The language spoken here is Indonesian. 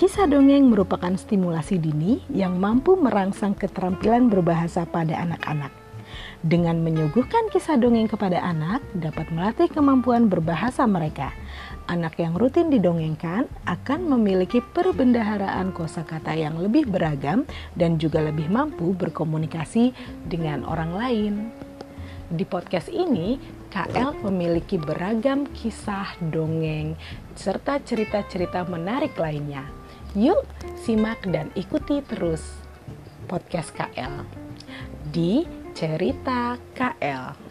Kisah dongeng merupakan stimulasi dini yang mampu merangsang keterampilan berbahasa pada anak-anak. Dengan menyuguhkan kisah dongeng kepada anak, dapat melatih kemampuan berbahasa mereka. Anak yang rutin didongengkan akan memiliki perbendaharaan kosakata yang lebih beragam dan juga lebih mampu berkomunikasi dengan orang lain. Di podcast ini, KL memiliki beragam kisah dongeng serta cerita-cerita menarik lainnya. Yuk, simak dan ikuti terus podcast KL di Cerita KL.